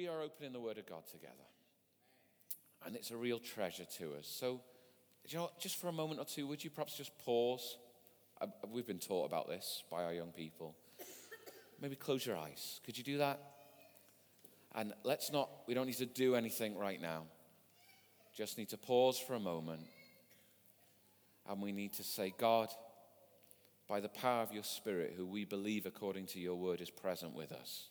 we are opening the Word of God together. And it's a real treasure to us. So, you know, just for a moment or two, would you perhaps just pause? Uh, we've been taught about this by our young people. Maybe close your eyes. Could you do that? And let's not, we don't need to do anything right now. Just need to pause for a moment. And we need to say, God, by the power of your Spirit, who we believe according to your word is present with us,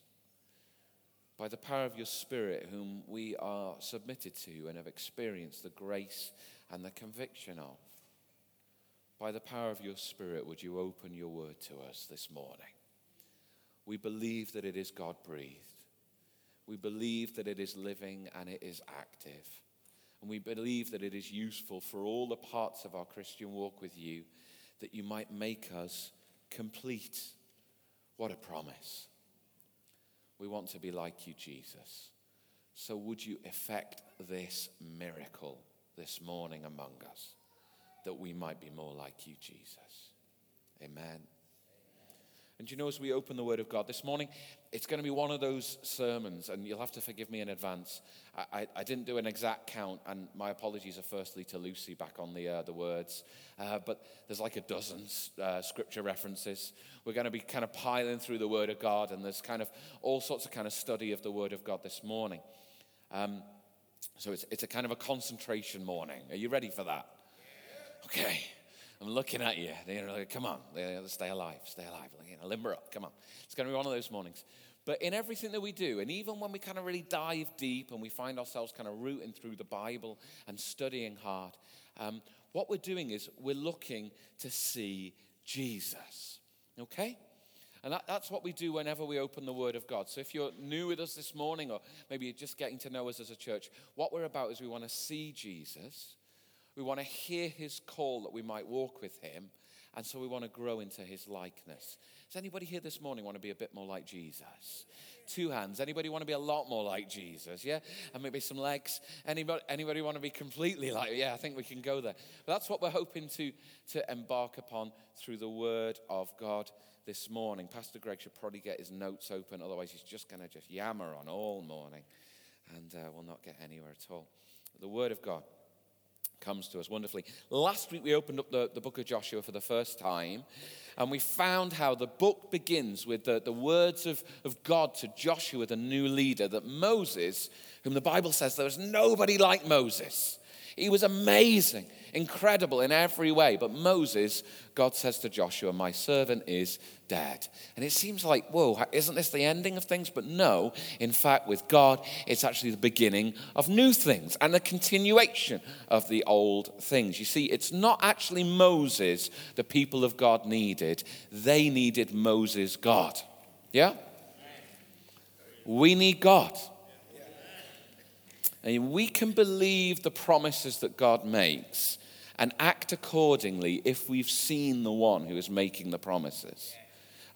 by the power of your Spirit, whom we are submitted to and have experienced the grace and the conviction of, by the power of your Spirit, would you open your word to us this morning? We believe that it is God breathed. We believe that it is living and it is active. And we believe that it is useful for all the parts of our Christian walk with you, that you might make us complete. What a promise. We want to be like you, Jesus. So, would you effect this miracle this morning among us that we might be more like you, Jesus? Amen. And you know, as we open the Word of God this morning, it's going to be one of those sermons, and you'll have to forgive me in advance. I, I, I didn't do an exact count, and my apologies are firstly to Lucy back on the, uh, the words. Uh, but there's like a dozen uh, scripture references. We're going to be kind of piling through the Word of God, and there's kind of all sorts of kind of study of the Word of God this morning. Um, so it's, it's a kind of a concentration morning. Are you ready for that? Okay. I'm looking at you. They're like, come on, stay alive, stay alive. You know, limber up, come on. It's going to be one of those mornings. But in everything that we do, and even when we kind of really dive deep and we find ourselves kind of rooting through the Bible and studying hard, um, what we're doing is we're looking to see Jesus. Okay? And that, that's what we do whenever we open the Word of God. So if you're new with us this morning, or maybe you're just getting to know us as a church, what we're about is we want to see Jesus. We want to hear his call that we might walk with him. And so we want to grow into his likeness. Does anybody here this morning want to be a bit more like Jesus? Two hands. Anybody want to be a lot more like Jesus? Yeah? And maybe some legs. Anybody, anybody want to be completely like, yeah, I think we can go there. But that's what we're hoping to, to embark upon through the word of God this morning. Pastor Greg should probably get his notes open, otherwise he's just going to just yammer on all morning and uh, will not get anywhere at all. The word of God comes to us wonderfully. Last week we opened up the, the book of Joshua for the first time, and we found how the book begins with the, the words of, of God to Joshua, the new leader, that Moses, whom the Bible says there was nobody like Moses, he was amazing incredible in every way. But Moses, God says to Joshua, My servant is dead. And it seems like, whoa, isn't this the ending of things? But no, in fact, with God, it's actually the beginning of new things and the continuation of the old things. You see, it's not actually Moses the people of God needed, they needed Moses' God. Yeah? We need God. And we can believe the promises that God makes and act accordingly if we've seen the one who is making the promises.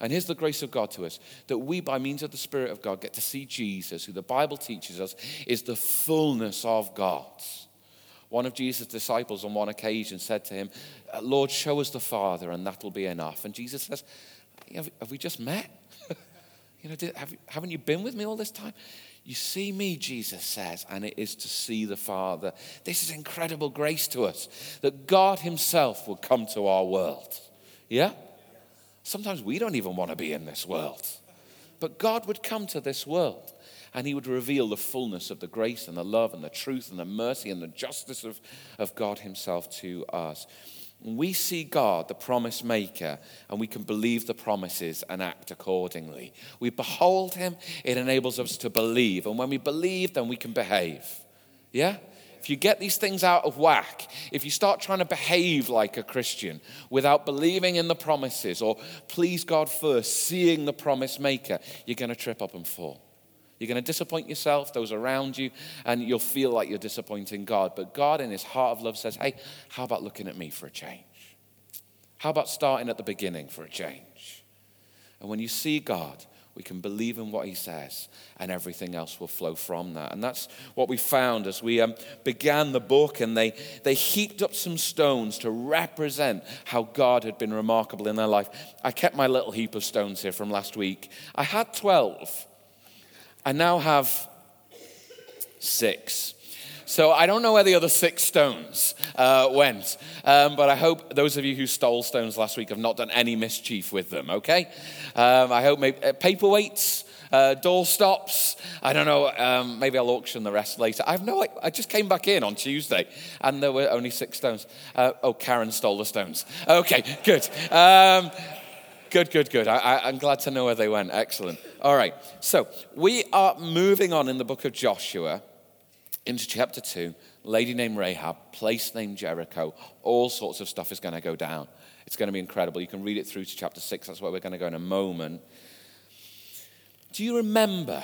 And here's the grace of God to us that we, by means of the Spirit of God, get to see Jesus, who the Bible teaches us is the fullness of God. One of Jesus' disciples on one occasion said to him, Lord, show us the Father, and that'll be enough. And Jesus says, Have, we just met? you know, did, have, haven't you been with me all this time? You see me, Jesus says, and it is to see the Father. This is incredible grace to us that God Himself would come to our world. Yeah? Sometimes we don't even want to be in this world. But God would come to this world and He would reveal the fullness of the grace and the love and the truth and the mercy and the justice of, of God Himself to us we see God, the promise maker, and we can believe the promises and act accordingly. We behold Him, it enables us to believe. And when we believe, then we can behave. Yeah? If you get these things out of whack, if you start trying to behave like a Christian without believing in the promises or please God first, seeing the promise maker, you're going to trip up and fall. You're going to disappoint yourself, those around you, and you'll feel like you're disappointing God. But God, in His heart of love, says, Hey, how about looking at me for a change? How about starting at the beginning for a change? And when you see God, we can believe in what he says, and everything else will flow from that. And that's what we found as we um, began the book, and they, they heaped up some stones to represent how God had been remarkable in their life. I kept my little heap of stones here from last week. I had 12. I now have six. So I don't know where the other six stones uh, went, um, but I hope those of you who stole stones last week have not done any mischief with them, okay? Um, I hope maybe, uh, paperweights, uh, door stops. I don't know. Um, maybe I'll auction the rest later. I have no. I just came back in on Tuesday, and there were only six stones. Uh, oh, Karen stole the stones. Okay, good. Um, good, good, good. I, am glad to know where they went. Excellent. All right. So we are moving on in the book of Joshua into chapter two. Lady named Rahab, place named Jericho. All sorts of stuff is going to go down. It's going to be incredible. You can read it through to chapter six. That's where we're going to go in a moment. Do you remember,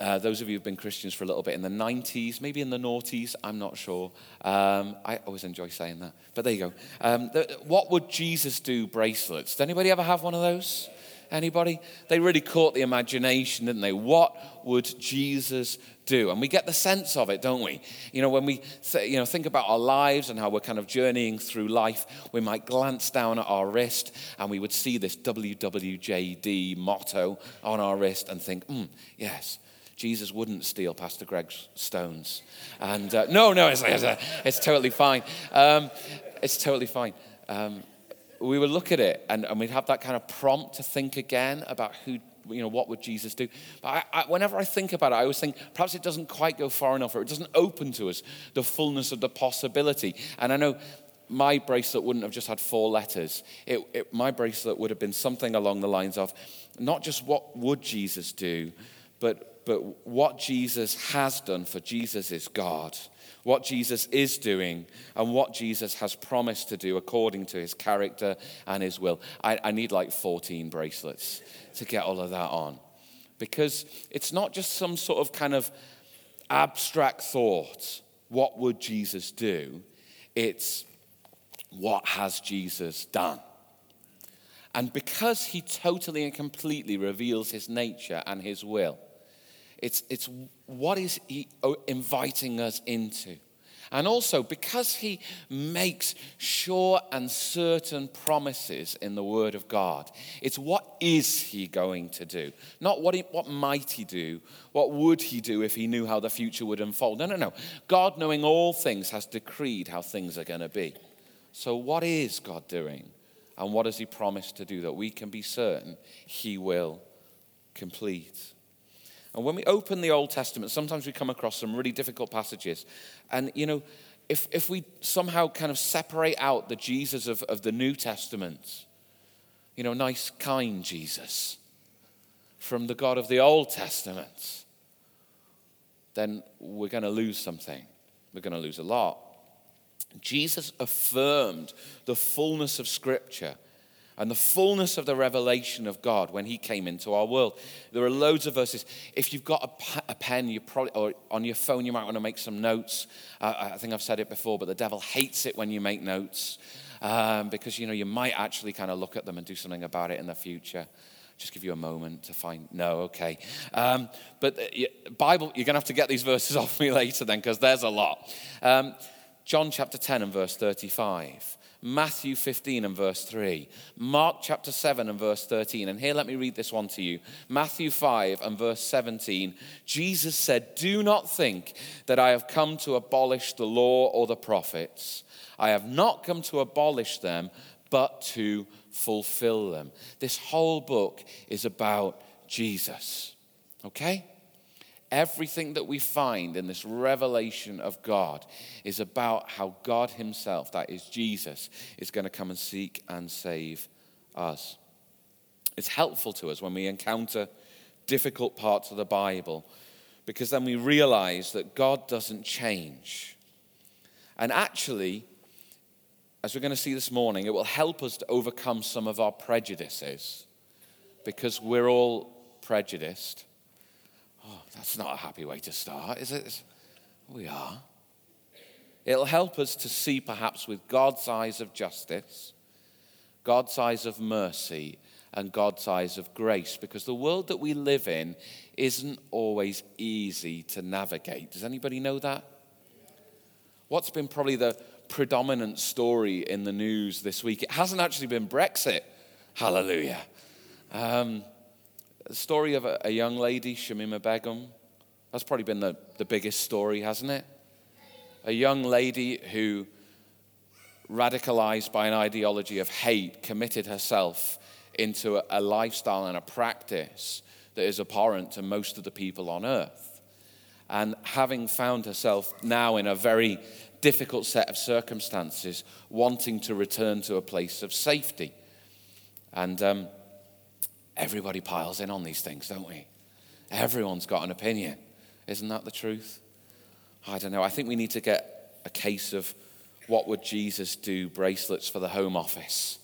uh, those of you who've been Christians for a little bit, in the 90s, maybe in the noughties, I'm not sure. Um, I always enjoy saying that. But there you go. Um, the, what would Jesus do bracelets? Did anybody ever have one of those? Anybody? They really caught the imagination, didn't they? What would Jesus do? And we get the sense of it, don't we? You know, when we th- you know, think about our lives and how we're kind of journeying through life, we might glance down at our wrist and we would see this WWJD motto on our wrist and think, hmm, yes, Jesus wouldn't steal Pastor Greg's stones. And uh, no, no, it's, it's, it's totally fine. Um, it's totally fine. Um, we would look at it and, and we'd have that kind of prompt to think again about who, you know, what would Jesus do? But I, I, whenever I think about it, I always think perhaps it doesn't quite go far enough or it doesn't open to us the fullness of the possibility. And I know my bracelet wouldn't have just had four letters. It, it, my bracelet would have been something along the lines of not just what would Jesus do, but, but what Jesus has done, for Jesus is God what Jesus is doing and what Jesus has promised to do according to his character and his will. I, I need like 14 bracelets to get all of that on because it's not just some sort of kind of abstract thought. What would Jesus do? It's what has Jesus done? And because he totally and completely reveals his nature and his will, it's, it's what is he uh, inviting us into? And also, because he makes sure and certain promises in the Word of God, it's what is he going to do? Not what, he, what might he do, what would he do if he knew how the future would unfold. No, no, no. God, knowing all things, has decreed how things are going to be. So, what is God doing? And what has he promised to do that we can be certain he will complete? And when we open the Old Testament, sometimes we come across some really difficult passages. And, you know, if, if we somehow kind of separate out the Jesus of, of the New Testament, you know, nice, kind Jesus, from the God of the Old Testament, then we're going to lose something. We're going to lose a lot. Jesus affirmed the fullness of Scripture and the fullness of the revelation of God when He came into our world. There are loads of verses. If you've got a, pen, you probably, or on your phone, you might want to make some notes. Uh, I think I've said it before, but the devil hates it when you make notes um, because you know you might actually kind of look at them and do something about it in the future. Just give you a moment to find. No, okay. Um, but Bible, you're going to have to get these verses off me later then because there's a lot. Um, John chapter 10 and verse 35. Matthew 15 and verse 3, Mark chapter 7 and verse 13. And here, let me read this one to you. Matthew 5 and verse 17, Jesus said, Do not think that I have come to abolish the law or the prophets. I have not come to abolish them, but to fulfill them. This whole book is about Jesus. Okay? Everything that we find in this revelation of God is about how God Himself, that is Jesus, is going to come and seek and save us. It's helpful to us when we encounter difficult parts of the Bible because then we realize that God doesn't change. And actually, as we're going to see this morning, it will help us to overcome some of our prejudices because we're all prejudiced. That's not a happy way to start, is it? We are. It'll help us to see, perhaps, with God's eyes of justice, God's eyes of mercy, and God's eyes of grace, because the world that we live in isn't always easy to navigate. Does anybody know that? What's been probably the predominant story in the news this week? It hasn't actually been Brexit. Hallelujah. Um, the story of a, a young lady, Shamima Begum, That's probably been the, the biggest story, hasn't it? A young lady who, radicalized by an ideology of hate, committed herself into a, a lifestyle and a practice that is abhorrent to most of the people on earth. And having found herself now in a very difficult set of circumstances, wanting to return to a place of safety. And um, everybody piles in on these things, don't we? Everyone's got an opinion. Isn't that the truth? I don't know. I think we need to get a case of what would Jesus do bracelets for the home office.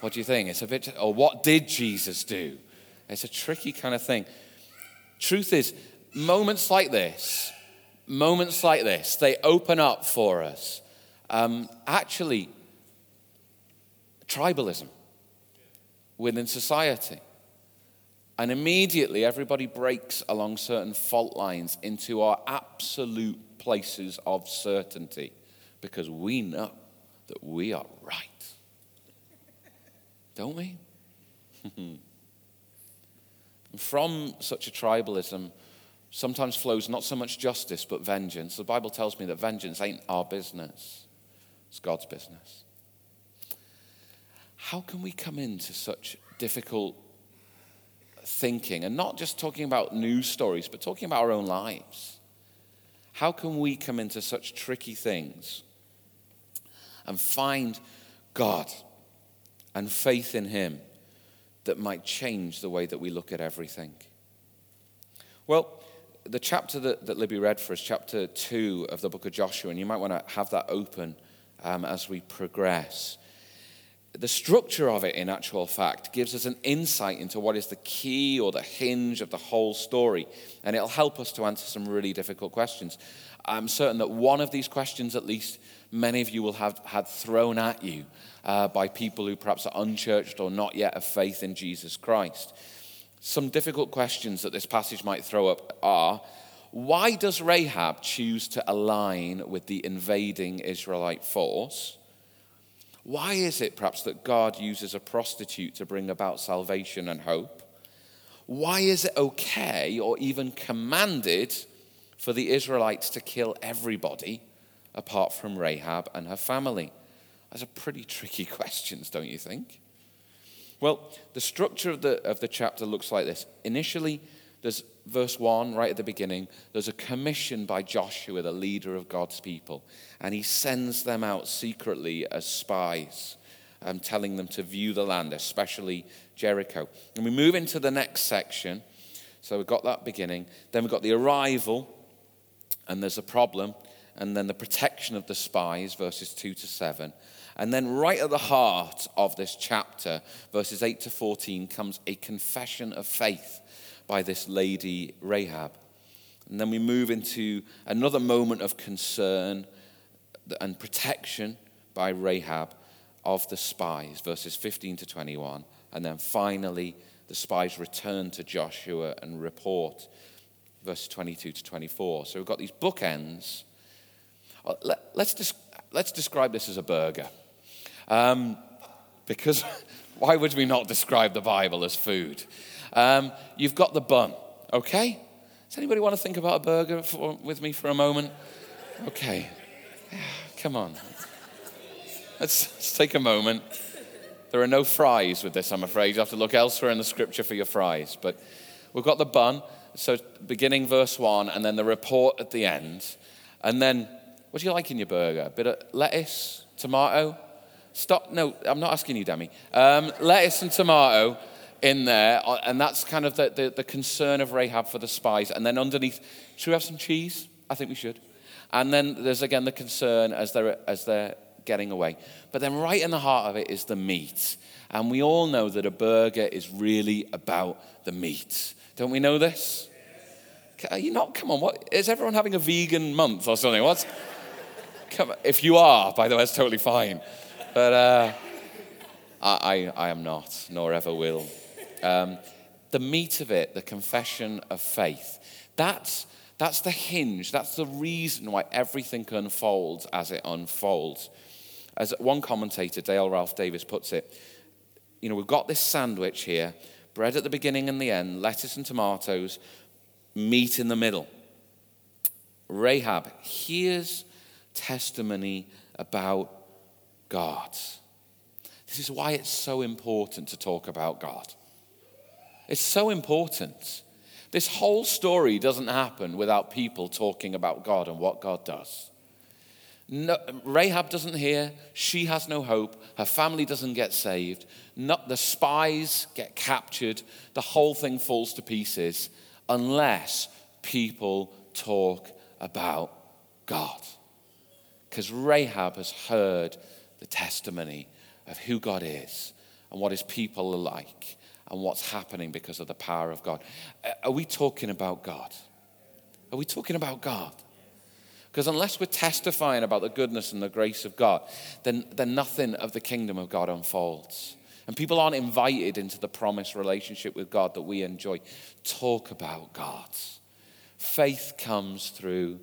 What do you think? It's a bit, or what did Jesus do? It's a tricky kind of thing. Truth is, moments like this, moments like this, they open up for us um, actually tribalism within society. And immediately everybody breaks along certain fault lines into our absolute places of certainty because we know that we are right. Don't we? From such a tribalism sometimes flows not so much justice but vengeance. The Bible tells me that vengeance ain't our business, it's God's business. How can we come into such difficult thinking and not just talking about news stories, but talking about our own lives. How can we come into such tricky things and find God and faith in Him that might change the way that we look at everything? Well, the chapter that, that Libby read for us, chapter 2 of the book of Joshua, and you might want to have that open um, as we progress the structure of it, in actual fact, gives us an insight into what is the key or the hinge of the whole story. And it'll help us to answer some really difficult questions. I'm certain that one of these questions, at least, many of you will have had thrown at you uh, by people who perhaps are unchurched or not yet of faith in Jesus Christ. Some difficult questions that this passage might throw up are why does Rahab choose to align with the invading Israelite force? Why is it perhaps that God uses a prostitute to bring about salvation and hope? Why is it okay or even commanded for the Israelites to kill everybody apart from Rahab and her family? Those are pretty tricky questions, don't you think? Well, the structure of the, of the chapter looks like this. Initially, there's verse 1 right at the beginning. There's a commission by Joshua, the leader of God's people, and he sends them out secretly as spies, um, telling them to view the land, especially Jericho. And we move into the next section. So we've got that beginning. Then we've got the arrival, and there's a problem, and then the protection of the spies, verses 2 to 7. And then, right at the heart of this chapter, verses 8 to 14, comes a confession of faith by this lady Rahab. And then we move into another moment of concern and protection by Rahab of the spies, verses 15 to 21. And then finally, the spies return to Joshua and report, verses 22 to 24. So we've got these bookends. Uh, let's, let's describe this as a burger. Um, because why would we not describe the Bible as food? Um, you've got the bun, okay? Does anybody want to think about a burger for, with me for a moment? Okay. Come on. Let's, let's take a moment. There are no fries with this, I'm afraid. You have to look elsewhere in the scripture for your fries. But we've got the bun. So, beginning verse 1, and then the report at the end. And then, what do you like in your burger? A bit of lettuce, tomato? Stop. No, I'm not asking you, Demi. Um, lettuce and tomato in there, uh, and that's kind of the, the, the, concern of Rahab for the spies. And then underneath, should we have some cheese? I think we should. And then there's again the concern as they're, as they're getting away. But then right in the heart of it is the meat. And we all know that a burger is really about the meat. Don't we know this? Are you not? Come on, what is everyone having a vegan month or something? What's come if you are, by the way, it's totally fine. But uh, I, I, I am not, nor ever will. Um, the meat of it, the confession of faith, that's, that's the hinge, that's the reason why everything unfolds as it unfolds. As one commentator, Dale Ralph Davis, puts it, you know, we've got this sandwich here bread at the beginning and the end, lettuce and tomatoes, meat in the middle. Rahab hears testimony about God. This is why it's so important to talk about God. It's so important. This whole story doesn't happen without people talking about God and what God does. No, Rahab doesn't hear. She has no hope. Her family doesn't get saved. Not, the spies get captured. The whole thing falls to pieces unless people talk about God. Because Rahab has heard the testimony of who God is and what his people are like and what's happening because of the power of God. Are we talking about God? Are we talking about God? Because unless we're testifying about the goodness and the grace of God, then, then nothing of the kingdom of God unfolds. And people aren't invited into the promised relationship with God that we enjoy. Talk about God. Faith comes through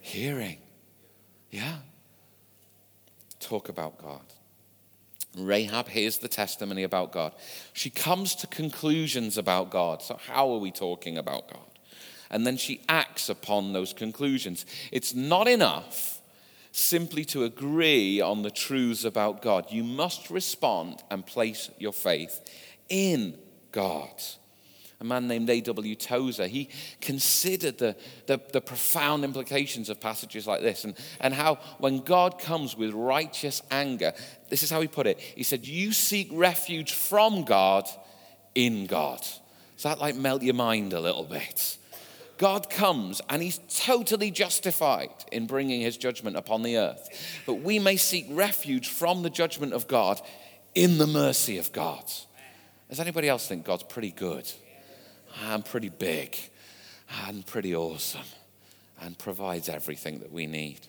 hearing. Yeah. Talk about God. Rahab hears the testimony about God. She comes to conclusions about God. So, how are we talking about God? and then she acts upon those conclusions. It's not enough simply to agree on the truths about God. You must respond and place your faith in God. A man named A.W. Tozer, he considered the, the, the, profound implications of passages like this and, and how when God comes with righteous anger, this is how he put it. He said, You seek refuge from God in God. Does that like melt your mind a little bit? God comes and he's totally justified in bringing his judgment upon the earth. But we may seek refuge from the judgment of God in the mercy of God. Does anybody else think God's pretty good and pretty big and pretty awesome and provides everything that we need?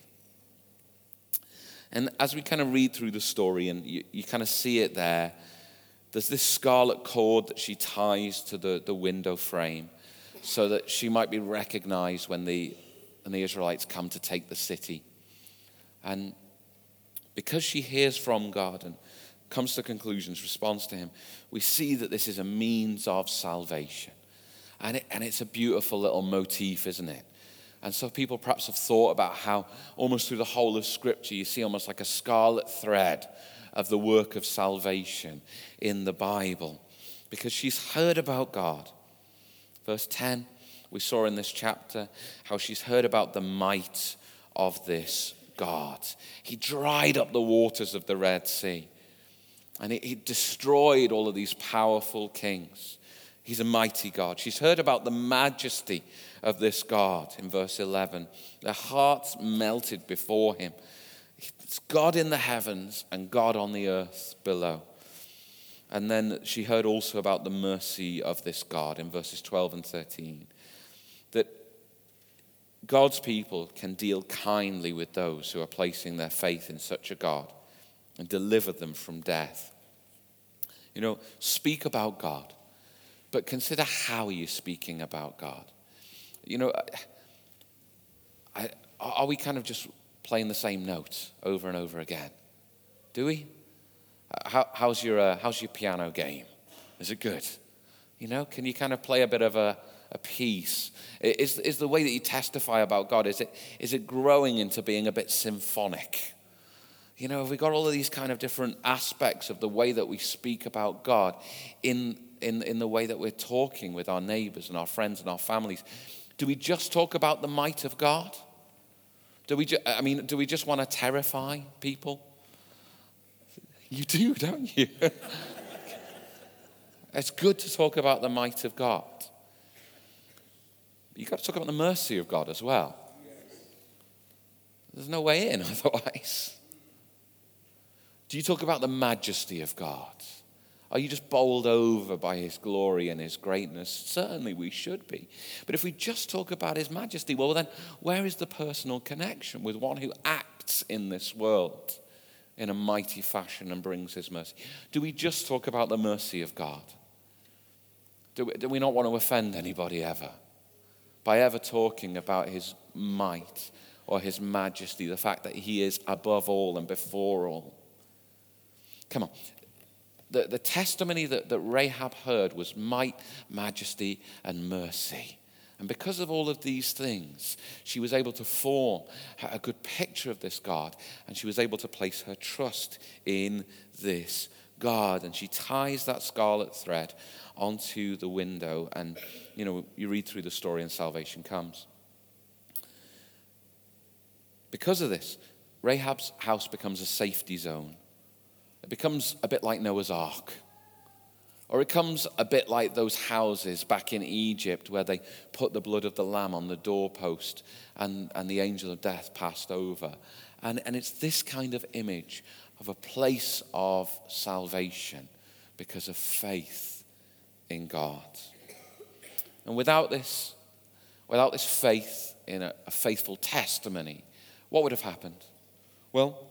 And as we kind of read through the story and you, you kind of see it there, there's this scarlet cord that she ties to the, the window frame so that she might be recognized when the, when the Israelites come to take the city. And because she hears from God and comes to conclusions, responds to Him, we see that this is a means of salvation. And, it, and it's a beautiful little motif, isn't it? And so people perhaps have thought about how almost through the whole of Scripture you see almost like a scarlet thread of the work of salvation in the Bible. Because she's heard about God. Verse 10, we saw in this chapter how she's heard about the might of this God. He dried up the waters of the Red Sea and he destroyed all of these powerful kings. He's a mighty God. She's heard about the majesty of this God in verse 11. Their hearts melted before him. It's God in the heavens and God on the earth below. And then she heard also about the mercy of this God in verses 12 and 13. That God's people can deal kindly with those who are placing their faith in such a God and deliver them from death. You know, speak about God, but consider how you're speaking about God. You know, I, are we kind of just playing the same notes over and over again? Do we? How, how's, your, uh, how's your piano game? Is it good? You know, can you kind of play a bit of a, a piece? Is, is the way that you testify about God, is it, is it growing into being a bit symphonic? You know, have we got all of these kind of different aspects of the way that we speak about God in, in, in the way that we're talking with our neighbors and our friends and our families? Do we just talk about the might of God? Do we, ju- I mean, do we just want to terrify people? You do, don't you? it's good to talk about the might of God. You've got to talk about the mercy of God as well. There's no way in otherwise. Do you talk about the majesty of God? Are you just bowled over by his glory and his greatness? Certainly we should be. But if we just talk about his majesty, well, then where is the personal connection with one who acts in this world? in a mighty fashion and brings his mercy? Do we just talk about the mercy of God? Do we, do we not want to offend anybody ever by ever talking about his might or his majesty, the fact that he is above all and before all? Come on. The, the testimony that, that Rahab heard was might, majesty, and mercy. And because of all of these things, she was able to form a good picture of this God, and she was able to place her trust in this God. And she ties that scarlet thread onto the window, and you know, you read through the story, and salvation comes. Because of this, Rahab's house becomes a safety zone. Becomes a bit like Noah's Ark. Or it comes a bit like those houses back in Egypt where they put the blood of the lamb on the doorpost and, and the angel of death passed over. And, and it's this kind of image of a place of salvation because of faith in God. And without this, without this faith in a, a faithful testimony, what would have happened? Well,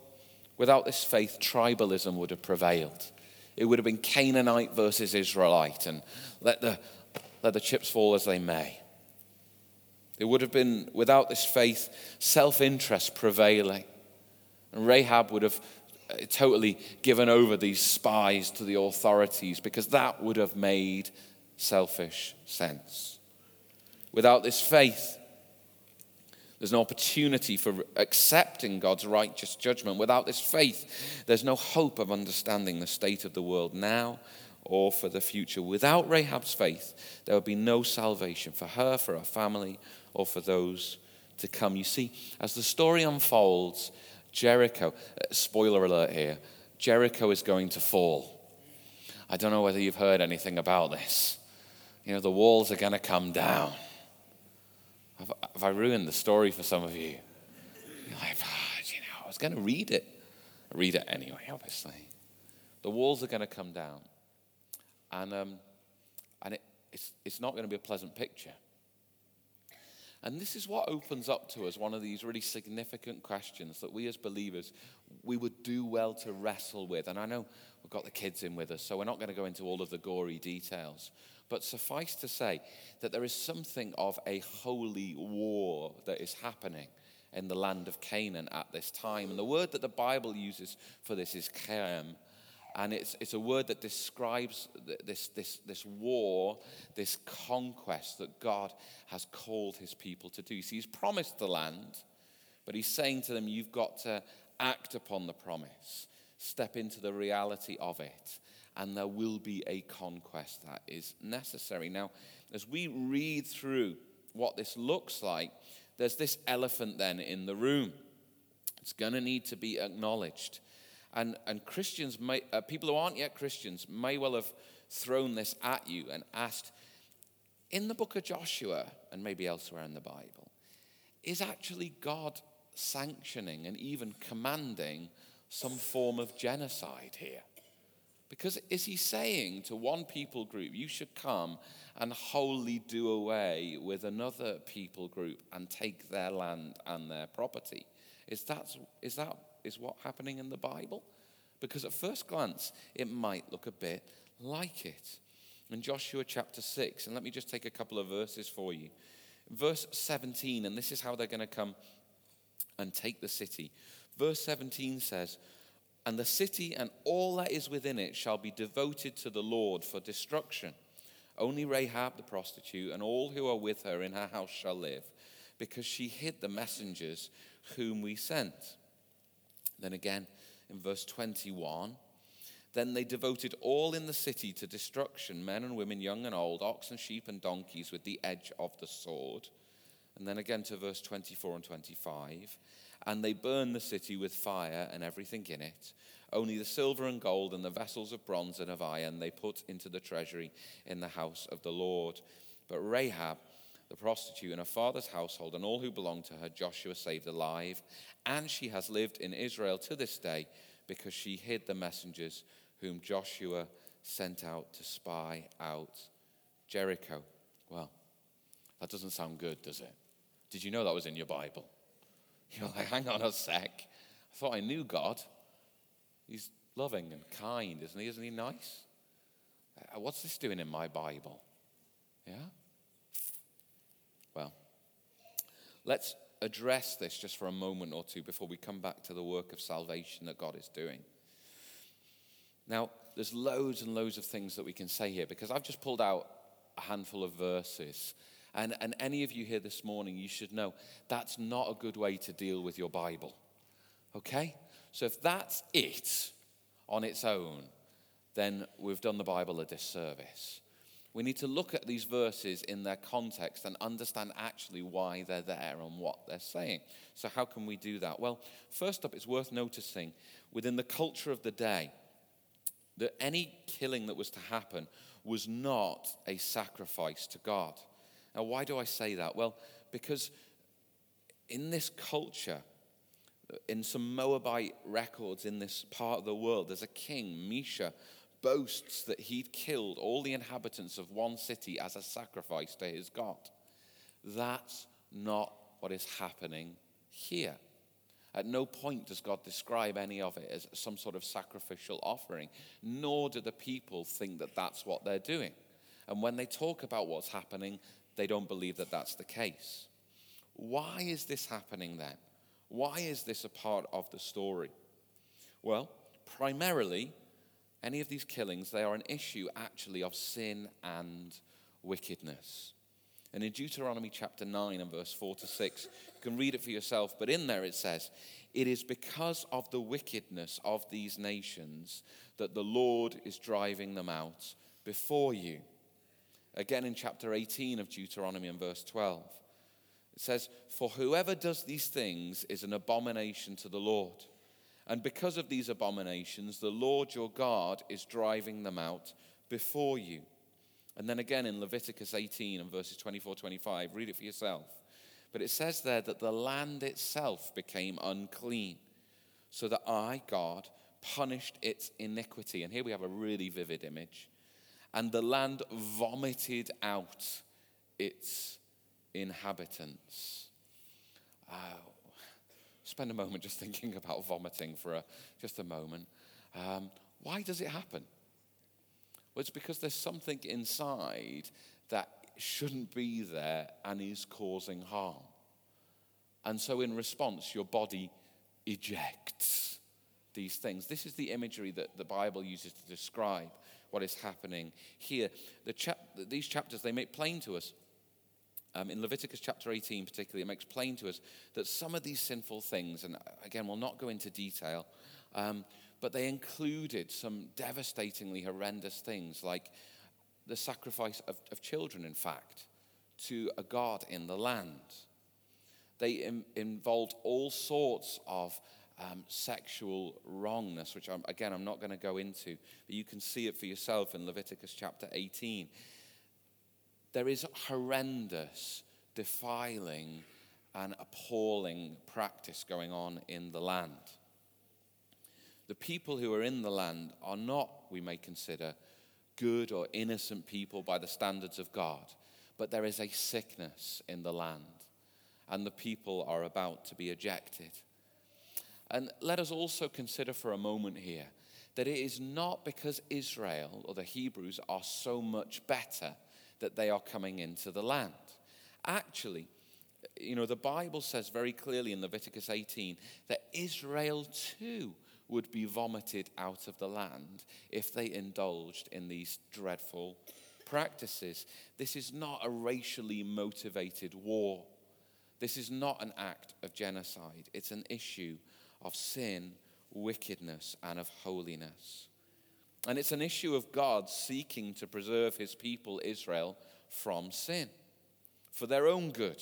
without this faith, tribalism would have prevailed it would have been Canaanite versus Israelite, and let the, let the chips fall as they may. It would have been, without this faith, self interest prevailing. And Rahab would have uh, totally given over these spies to the authorities because that would have made selfish sense. Without this faith, there's no opportunity for accepting God's righteous judgment. Without this faith, there's no hope of understanding the state of the world now or for the future. Without Rahab's faith, there would be no salvation for her, for her family, or for those to come. You see, as the story unfolds, Jericho, uh, spoiler alert here, Jericho is going to fall. I don't know whether you've heard anything about this. You know, the walls are going to come down. Have, have I ruined the story for some of you? Like, oh, you know, I was going to read it. read it anyway, obviously. The walls are going to come down. And, um, and it, it's, it's not going to be a pleasant picture. And this is what opens up to us one of these really significant questions that we as believers, we would do well to wrestle with. And I know we've got the kids in with us, so we're not going to go into all of the gory details. But suffice to say that there is something of a holy war that is happening in the land of Canaan at this time. And the word that the Bible uses for this is cherem. And it's, it's a word that describes this, this, this war, this conquest that God has called his people to do. See, he's promised the land, but he's saying to them, You've got to act upon the promise, step into the reality of it and there will be a conquest that is necessary. Now, as we read through what this looks like, there's this elephant then in the room. It's going to need to be acknowledged. And, and Christians, may, uh, people who aren't yet Christians, may well have thrown this at you and asked, in the book of Joshua, and maybe elsewhere in the Bible, is actually God sanctioning and even commanding some form of genocide here? Because is he saying to one people group, you should come and wholly do away with another people group and take their land and their property? Is that, is that is what happening in the Bible? Because at first glance, it might look a bit like it. In Joshua chapter 6, and let me just take a couple of verses for you. Verse 17, and this is how they're going to come and take the city. Verse 17 says, and the city and all that is within it shall be devoted to the Lord for destruction. Only Rahab the prostitute and all who are with her in her house shall live, because she hid the messengers whom we sent. Then again, in verse 21, then they devoted all in the city to destruction, men and women, young and old, oxen, sheep, and donkeys, with the edge of the sword. And then again to verse 24 and 25 and they burned the city with fire and everything in it. Only the silver and gold and the vessels of bronze and of iron they put into the treasury in the house of the Lord. But Rahab, the prostitute, and her father's household, and all who belonged to her, Joshua saved alive. And she has lived in Israel to this day because she hid the messengers whom Joshua sent out to spy out Jericho. Well, that doesn't sound good, does it? Did you know that was in your Bible? You're like, hang on a sec. I thought I knew God. He's loving and kind, isn't he? Isn't he nice? Uh, what's this doing in my Bible? Yeah? Well, let's address this just for a moment or two before we come back to the work of salvation that God is doing. Now, there's loads and loads of things that we can say here because I've just pulled out a handful of verses And, and any of you here this morning, you should know that's not a good way to deal with your Bible. Okay? So if that's it on its own, then we've done the Bible a disservice. We need to look at these verses in their context and understand actually why they're there and what they're saying. So, how can we do that? Well, first up, it's worth noticing within the culture of the day that any killing that was to happen was not a sacrifice to God. Now, why do I say that? Well, because in this culture, in some Moabite records in this part of the world, there's a king, Mesha, boasts that he'd killed all the inhabitants of one city as a sacrifice to his God. That's not what is happening here. At no point does God describe any of it as some sort of sacrificial offering, nor do the people think that that's what they're doing. And when they talk about what's happening, they don't believe that that's the case. Why is this happening then? Why is this a part of the story? Well, primarily, any of these killings, they are an issue actually of sin and wickedness. And in Deuteronomy chapter 9 and verse 4 to 6, you can read it for yourself, but in there it says, It is because of the wickedness of these nations that the Lord is driving them out before you. Again in chapter 18 of Deuteronomy and verse 12, it says, For whoever does these things is an abomination to the Lord. And because of these abominations, the Lord your God is driving them out before you. And then again in Leviticus 18 and verses 24 25, read it for yourself. But it says there that the land itself became unclean, so that I, God, punished its iniquity. And here we have a really vivid image. And the land vomited out its inhabitants. Uh, spend a moment just thinking about vomiting for a, just a moment. Um, why does it happen? Well, it's because there's something inside that shouldn't be there and is causing harm. And so, in response, your body ejects these things. This is the imagery that the Bible uses to describe what is happening here. The chap- these chapters, they make plain to us um, in Leviticus chapter 18, particularly, it makes plain to us that some of these sinful things, and again, we'll not go into detail, um, but they included some devastatingly horrendous things like the sacrifice of, of children, in fact, to a god in the land. They Im- involved all sorts of um, sexual wrongness, which, I'm, again, I'm not going to go into, but you can see it for yourself in Leviticus chapter 18 there is horrendous, defiling, and appalling practice going on in the land. The people who are in the land are not, we may consider, good or innocent people by the standards of God, but there is a sickness in the land, and the people are about to be ejected. And let us also consider for a moment here that it is not because Israel or the Hebrews are so much better that they are coming into the land. Actually, you know, the Bible says very clearly in Leviticus 18 that Israel too would be vomited out of the land if they indulged in these dreadful practices. This is not a racially motivated war. This is not an act of genocide. It's an issue of sin, wickedness, and of holiness. And it's an issue of God seeking to preserve his people, Israel, from sin for their own good.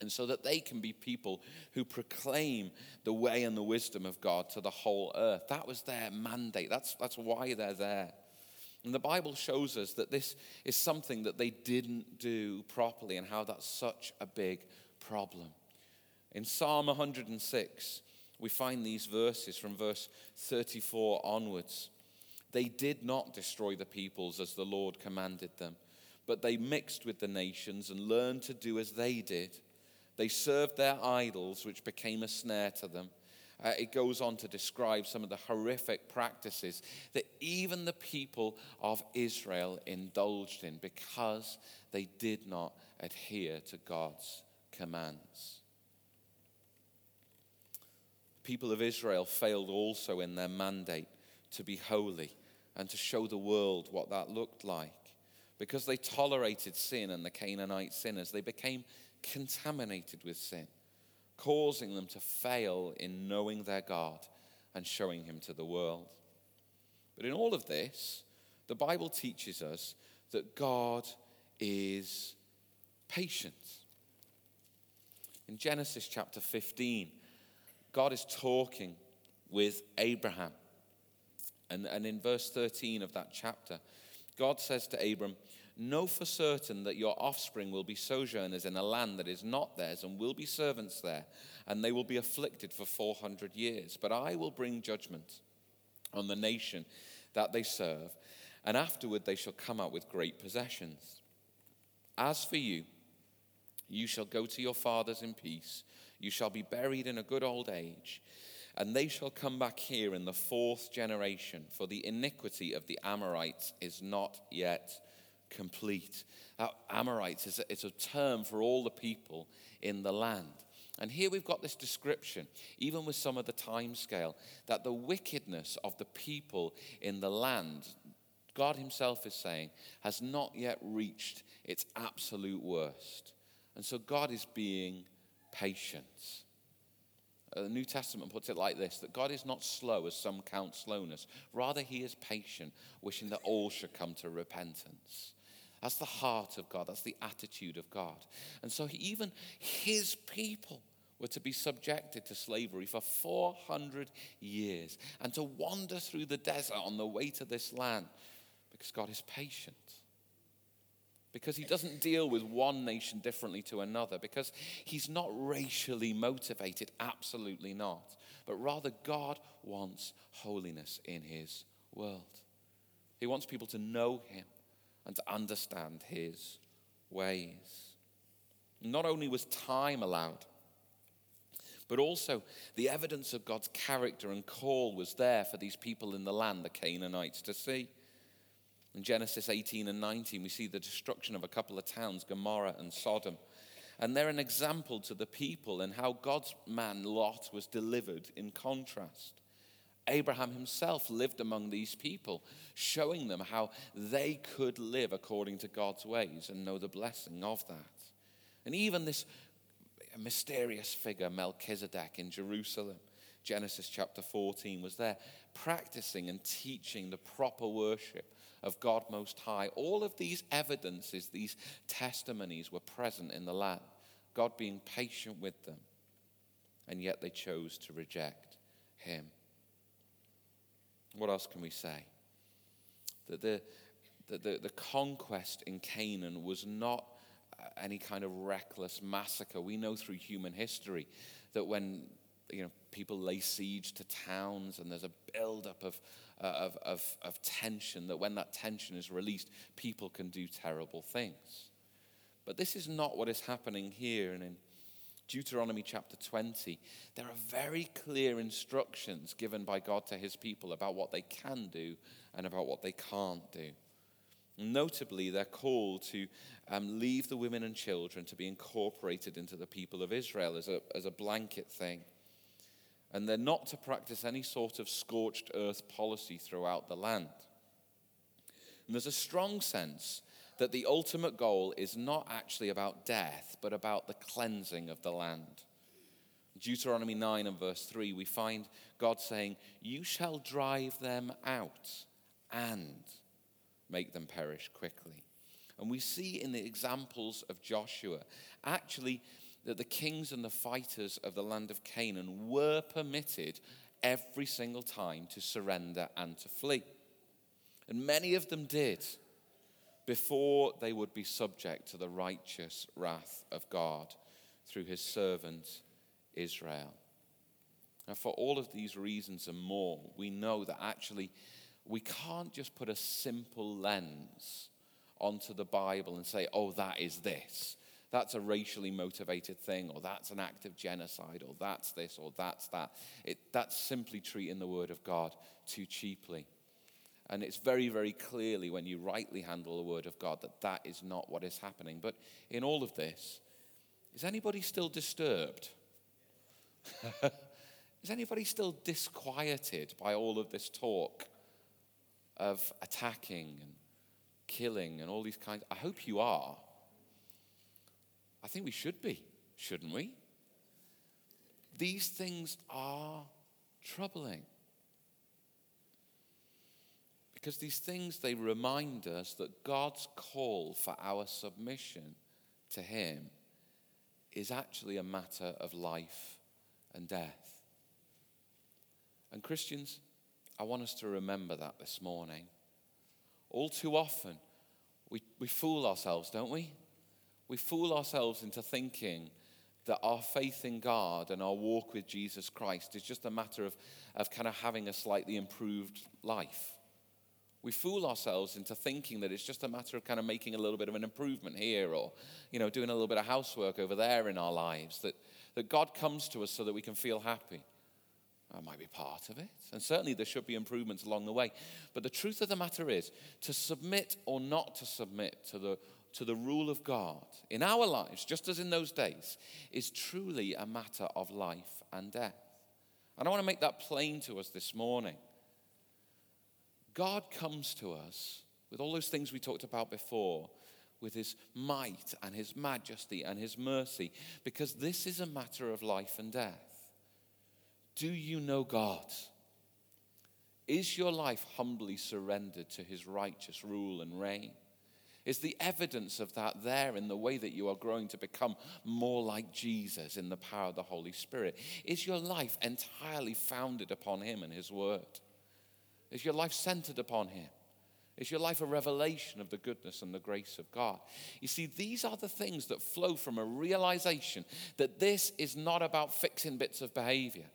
And so that they can be people who proclaim the way and the wisdom of God to the whole earth. That was their mandate. That's, that's why they're there. And the Bible shows us that this is something that they didn't do properly and how that's such a big problem. In Psalm 106, we find these verses from verse 34 onwards. They did not destroy the peoples as the Lord commanded them, but they mixed with the nations and learned to do as they did. They served their idols, which became a snare to them. Uh, it goes on to describe some of the horrific practices that even the people of Israel indulged in because they did not adhere to God's commands. People of Israel failed also in their mandate to be holy and to show the world what that looked like. Because they tolerated sin and the Canaanite sinners, they became contaminated with sin, causing them to fail in knowing their God and showing Him to the world. But in all of this, the Bible teaches us that God is patient. In Genesis chapter 15, God is talking with Abraham. And, and in verse 13 of that chapter, God says to Abram, Know for certain that your offspring will be sojourners in a land that is not theirs and will be servants there, and they will be afflicted for 400 years. But I will bring judgment on the nation that they serve, and afterward they shall come out with great possessions. As for you, you shall go to your fathers in peace. You shall be buried in a good old age. And they shall come back here in the fourth generation, for the iniquity of the Amorites is not yet complete. Amorites is a, it's a term for all the people in the land. And here we've got this description, even with some of the time scale, that the wickedness of the people in the land, God Himself is saying, has not yet reached its absolute worst. And so God is being patient. Uh, the New Testament puts it like this that God is not slow as some count slowness. Rather, He is patient, wishing that all should come to repentance. That's the heart of God. That's the attitude of God. And so even his people were to be subjected to slavery for 400 years and to wander through the desert on the way to this land because God is patient. Because he doesn't deal with one nation differently to another. Because he's not racially motivated, absolutely not. But rather, God wants holiness in his world. He wants people to know him and to understand his ways. Not only was time allowed, but also the evidence of God's character and call was there for these people in the land, the Canaanites, to see. In Genesis 18 and 19, we see the destruction of a couple of towns, Gomorrah and Sodom. And they're an example to the people and how God's man Lot was delivered in contrast. Abraham himself lived among these people, showing them how they could live according to God's ways and know the blessing of that. And even this mysterious figure, Melchizedek in Jerusalem, Genesis chapter 14, was there practicing and teaching the proper worship of God Most High. All of these evidences, these testimonies were present in the land, God being patient with them, and yet they chose to reject Him. What else can we say? That the, the, the, the conquest in Canaan was not uh, any kind of reckless massacre. We know through human history that when you know, people lay siege to towns and there's a buildup of, uh, of, of, of tension, that when that tension is released, people can do terrible things. But this is not what is happening here and in Deuteronomy chapter 20, there are very clear instructions given by God to his people about what they can do and about what they can't do. Notably, they're called to um, leave the women and children to be incorporated into the people of Israel as a, as a blanket thing. And they're not to practice any sort of scorched earth policy throughout the land. And there's a strong sense that the ultimate goal is not actually about death, but about the cleansing of the land. Deuteronomy 9 and verse 3, we find God saying, You shall drive them out and make them perish quickly. And we see in the examples of Joshua actually that the kings and the fighters of the land of Canaan were permitted every single time to surrender and to flee. And many of them did before they would be subject to the righteous wrath of God through his servant Israel. And for all of these reasons and more, we know that actually we can't just put a simple lens onto the Bible and say, oh, that is this. That's a racially motivated thing, or that's an act of genocide, or that's this, or that's that. It, that's simply treating the Word of God too cheaply. And it's very, very clearly when you rightly handle the Word of God that that is not what is happening. But in all of this, is anybody still disturbed? is anybody still disquieted by all of this talk of attacking and killing and all these kinds. I hope you are. I think we should be, shouldn't we? These things are troubling. Because these things, they remind us that God's call for our submission to Him is actually a matter of life and death. And Christians, I want us to remember that this morning. All too often, we, we fool ourselves, don't we? We fool ourselves into thinking that our faith in God and our walk with Jesus Christ is just a matter of, of kind of having a slightly improved life. We fool ourselves into thinking that it's just a matter of kind of making a little bit of an improvement here or, you know, doing a little bit of housework over there in our lives. That, that God comes to us so that we can feel happy. That might be part of it. And certainly there should be improvements along the way. But the truth of the matter is to submit or not to submit to the to the rule of God in our lives, just as in those days, is truly a matter of life and death. And I want to make that plain to us this morning. God comes to us with all those things we talked about before, with his might and his majesty and his mercy, because this is a matter of life and death. Do you know God? Is your life humbly surrendered to his righteous rule and reign? Is the evidence of that there in the way that you are growing to become more like Jesus in the power of the Holy Spirit? Is your life entirely founded upon Him and His Word? Is your life centered upon Him? Is your life a revelation of the goodness and the grace of God? You see, these are the things that flow from a realization that this is not about fixing bits of behavior.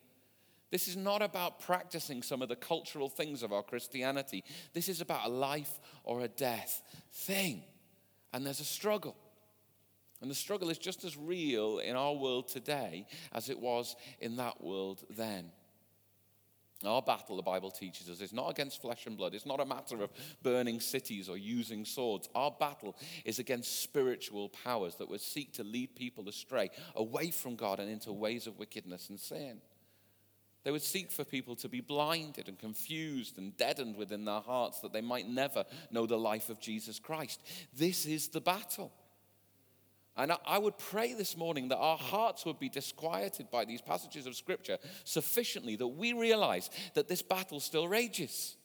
This is not about practicing some of the cultural things of our Christianity. This is about a life or a death thing. And there's a struggle. And the struggle is just as real in our world today as it was in that world then. Our battle, the Bible teaches us, is not against flesh and blood. It's not a matter of burning cities or using swords. Our battle is against spiritual powers that would seek to lead people astray, away from God and into ways of wickedness and sin. They would seek for people to be blinded and confused and deadened within their hearts that they might never know the life of Jesus Christ. This is the battle. And I would pray this morning that our hearts would be disquieted by these passages of Scripture sufficiently that we realize that this battle still rages.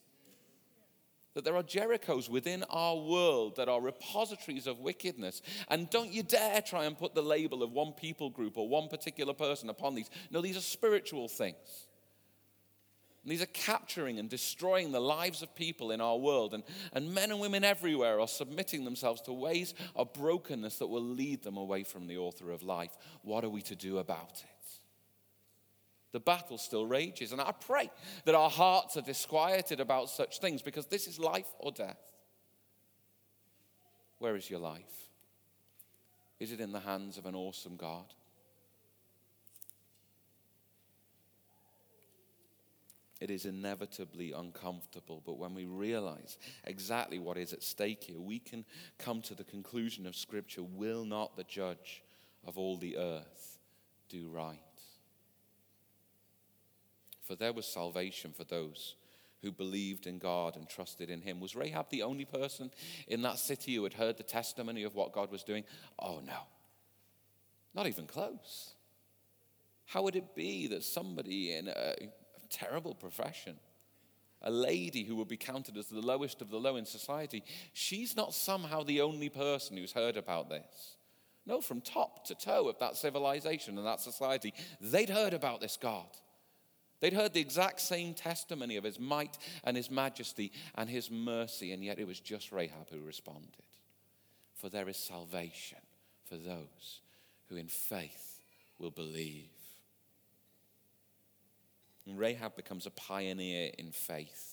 That there are Jerichos within our world that are repositories of wickedness. And don't you dare try and put the label of one people group or one particular person upon these. No, these are spiritual things. And these are capturing and destroying the lives of people in our world. And, and men and women everywhere are submitting themselves to ways of brokenness that will lead them away from the author of life. What are we to do about it? The battle still rages. And I pray that our hearts are disquieted about such things because this is life or death. Where is your life? Is it in the hands of an awesome God? it is inevitably uncomfortable. But when we realize exactly what is at stake here, we can come to the conclusion of Scripture Will not the judge of all the earth do right? For there was salvation for those who believed in God and trusted in Him. Was Rahab the only person in that city who had heard the testimony of what God was doing? Oh, no. Not even close. How would it be that somebody in a terrible profession. A lady who would be counted as the lowest of the low in society, she's not somehow the only person who's heard about this. No, from top to toe of that civilization and that society, they'd heard about this God. They'd heard the exact same testimony of his might and his majesty and his mercy, and yet it was just Rahab who responded. For there is salvation for those who in faith will believe. And Rahab becomes a pioneer in faith.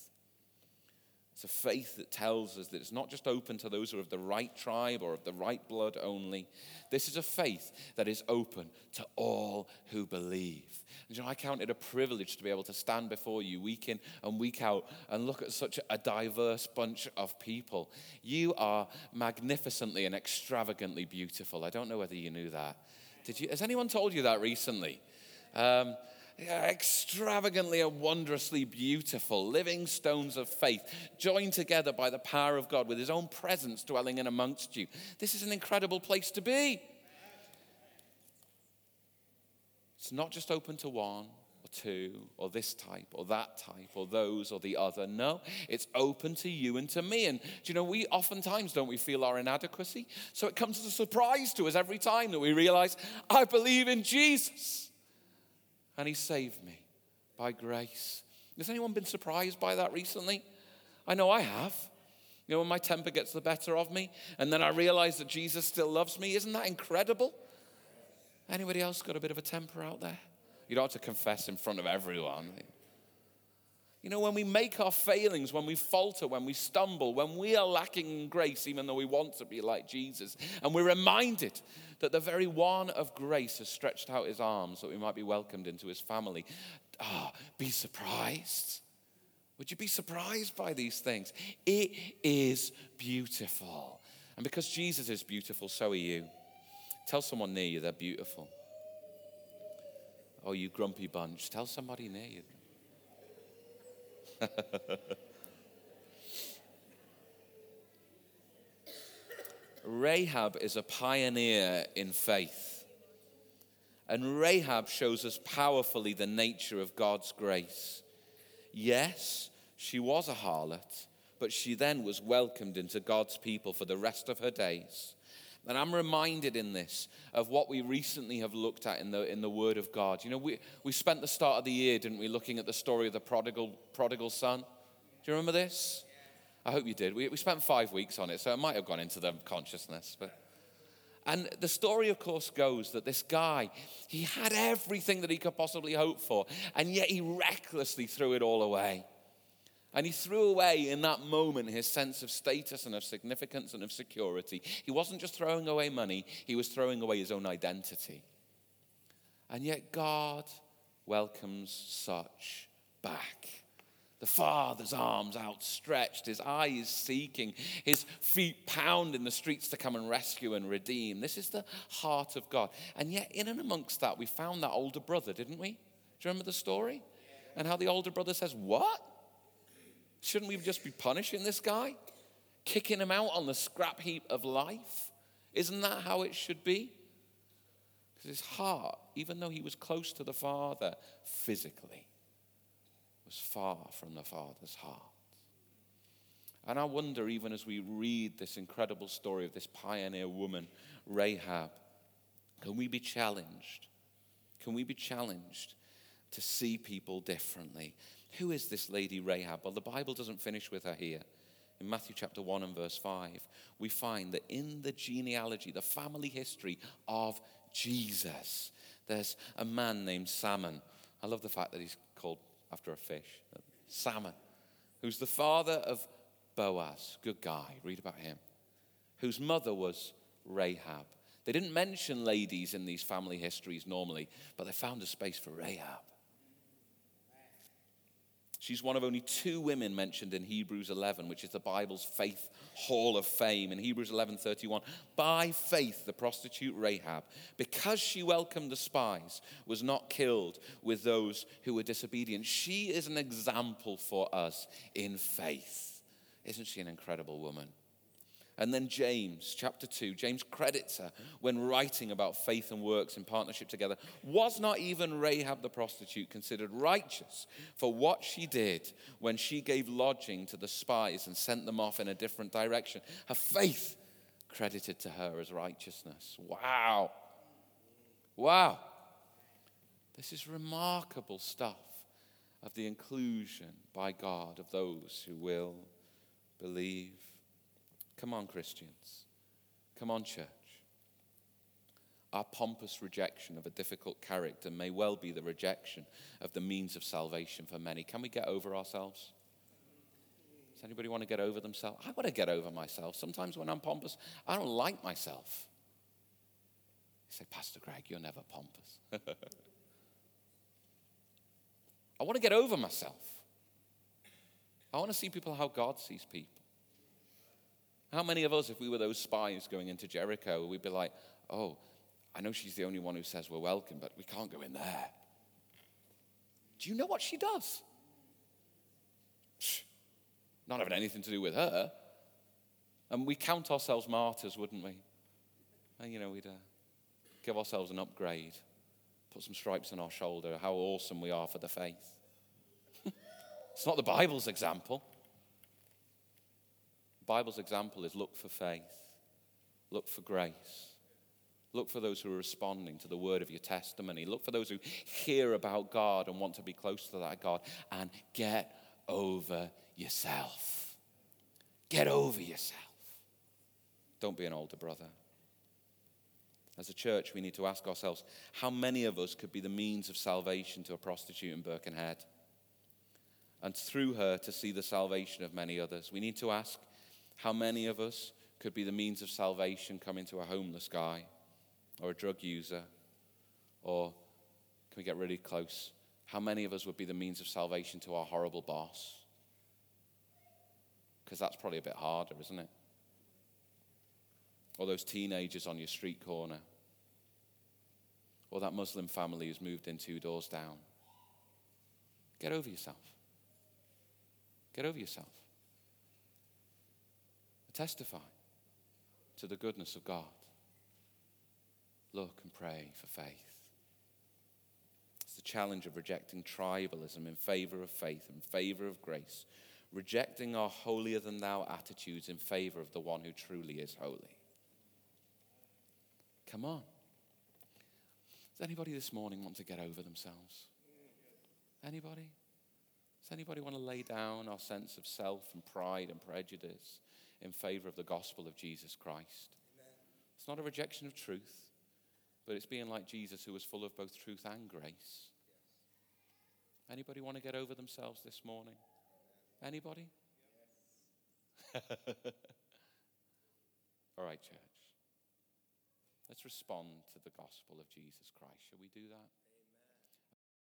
It's a faith that tells us that it's not just open to those who are of the right tribe or of the right blood only. This is a faith that is open to all who believe. And you know, I count it a privilege to be able to stand before you week in and week out and look at such a diverse bunch of people. You are magnificently and extravagantly beautiful. I don't know whether you knew that. Did you? Has anyone told you that recently? Um, extravagantly and wondrously beautiful, living stones of faith, joined together by the power of God with his own presence dwelling in amongst you. This is an incredible place to be. It's not just open to one or two or this type or that type or those or the other. No, it's open to you and to me. And do you know, we oftentimes don't we feel our inadequacy? So it comes as a surprise to us every time that we realize, I believe in Jesus and he saved me by grace. Has anyone been surprised by that recently? I know I have. You know, when my temper gets the better of me, and then I realize that Jesus still loves me, isn't that incredible? Anybody else got a bit of a temper out there? You don't have to confess in front of everyone. You know, when we make our failings, when we falter, when we stumble, when we are lacking in grace, even though we want to be like Jesus, and we're reminded that the very one of grace has stretched out his arms that we might be welcomed into his family, ah, oh, be surprised. Would you be surprised by these things? It is beautiful. And because Jesus is beautiful, so are you. Tell someone near you they're beautiful. Oh, you grumpy bunch. Tell somebody near you. Rahab is a pioneer in faith. And Rahab shows us powerfully the nature of God's grace. Yes, she was a harlot, but she then was welcomed into God's people for the rest of her days. And I'm reminded in this of what we recently have looked at in the, in the Word of God. You know, we, we spent the start of the year, didn't we, looking at the story of the prodigal, prodigal son? Do you remember this? I hope you did. We, we spent five weeks on it, so it might have gone into the consciousness. But, and the story, of course, goes that this guy, he had everything that he could possibly hope for, and yet he recklessly threw it all away. And he threw away in that moment his sense of status and of significance and of security. He wasn't just throwing away money, he was throwing away his own identity. And yet God welcomes such back. The Father's arms outstretched, his eyes seeking, his feet pounding the streets to come and rescue and redeem. This is the heart of God. And yet, in and amongst that, we found that older brother, didn't we? Do you remember the story? And how the older brother says, What? Shouldn't we just be punishing this guy? Kicking him out on the scrap heap of life? Isn't that how it should be? Because his heart, even though he was close to the Father physically, was far from the Father's heart. And I wonder, even as we read this incredible story of this pioneer woman, Rahab, can we be challenged? Can we be challenged to see people differently? Who is this lady Rahab? Well, the Bible doesn't finish with her here. In Matthew chapter 1 and verse 5, we find that in the genealogy, the family history of Jesus, there's a man named Salmon. I love the fact that he's called after a fish. Salmon, who's the father of Boaz, good guy, read about him, whose mother was Rahab. They didn't mention ladies in these family histories normally, but they found a space for Rahab. She's one of only two women mentioned in Hebrews 11, which is the Bible's faith hall of fame. In Hebrews 11:31, by faith the prostitute Rahab, because she welcomed the spies, was not killed with those who were disobedient. She is an example for us in faith. Isn't she an incredible woman? And then James, chapter 2, James credits her when writing about faith and works in partnership together. Was not even Rahab the prostitute considered righteous for what she did when she gave lodging to the spies and sent them off in a different direction? Her faith credited to her as righteousness. Wow. Wow. This is remarkable stuff of the inclusion by God of those who will believe. Come on, Christians. Come on, church. Our pompous rejection of a difficult character may well be the rejection of the means of salvation for many. Can we get over ourselves? Does anybody want to get over themselves? I want to get over myself. Sometimes when I'm pompous, I don't like myself. You say, Pastor Greg, you're never pompous. I want to get over myself. I want to see people how God sees people. How many of us, if we were those spies going into Jericho, we'd be like, oh, I know she's the only one who says we're welcome, but we can't go in there. Do you know what she does? Not having anything to do with her. And we count ourselves martyrs, wouldn't we? And, you know, we'd uh, give ourselves an upgrade, put some stripes on our shoulder, how awesome we are for the faith. it's not the Bible's example. Bible's example is look for faith, look for grace. Look for those who are responding to the word of your testimony. Look for those who hear about God and want to be close to that God. And get over yourself. Get over yourself. Don't be an older brother. As a church, we need to ask ourselves how many of us could be the means of salvation to a prostitute in Birkenhead? And through her to see the salvation of many others. We need to ask how many of us could be the means of salvation coming to a homeless guy or a drug user? Or can we get really close? How many of us would be the means of salvation to our horrible boss? Because that's probably a bit harder, isn't it? Or those teenagers on your street corner. Or that Muslim family who's moved in two doors down. Get over yourself. Get over yourself. Testify to the goodness of God. Look and pray for faith. It's the challenge of rejecting tribalism in favor of faith, in favor of grace, rejecting our holier than thou attitudes in favor of the one who truly is holy. Come on. Does anybody this morning want to get over themselves? Anybody? Does anybody want to lay down our sense of self and pride and prejudice in favor of the gospel of Jesus Christ? Amen. It's not a rejection of truth, but it's being like Jesus who was full of both truth and grace. Anybody want to get over themselves this morning? Anybody? All right, church. Let's respond to the gospel of Jesus Christ. Shall we do that?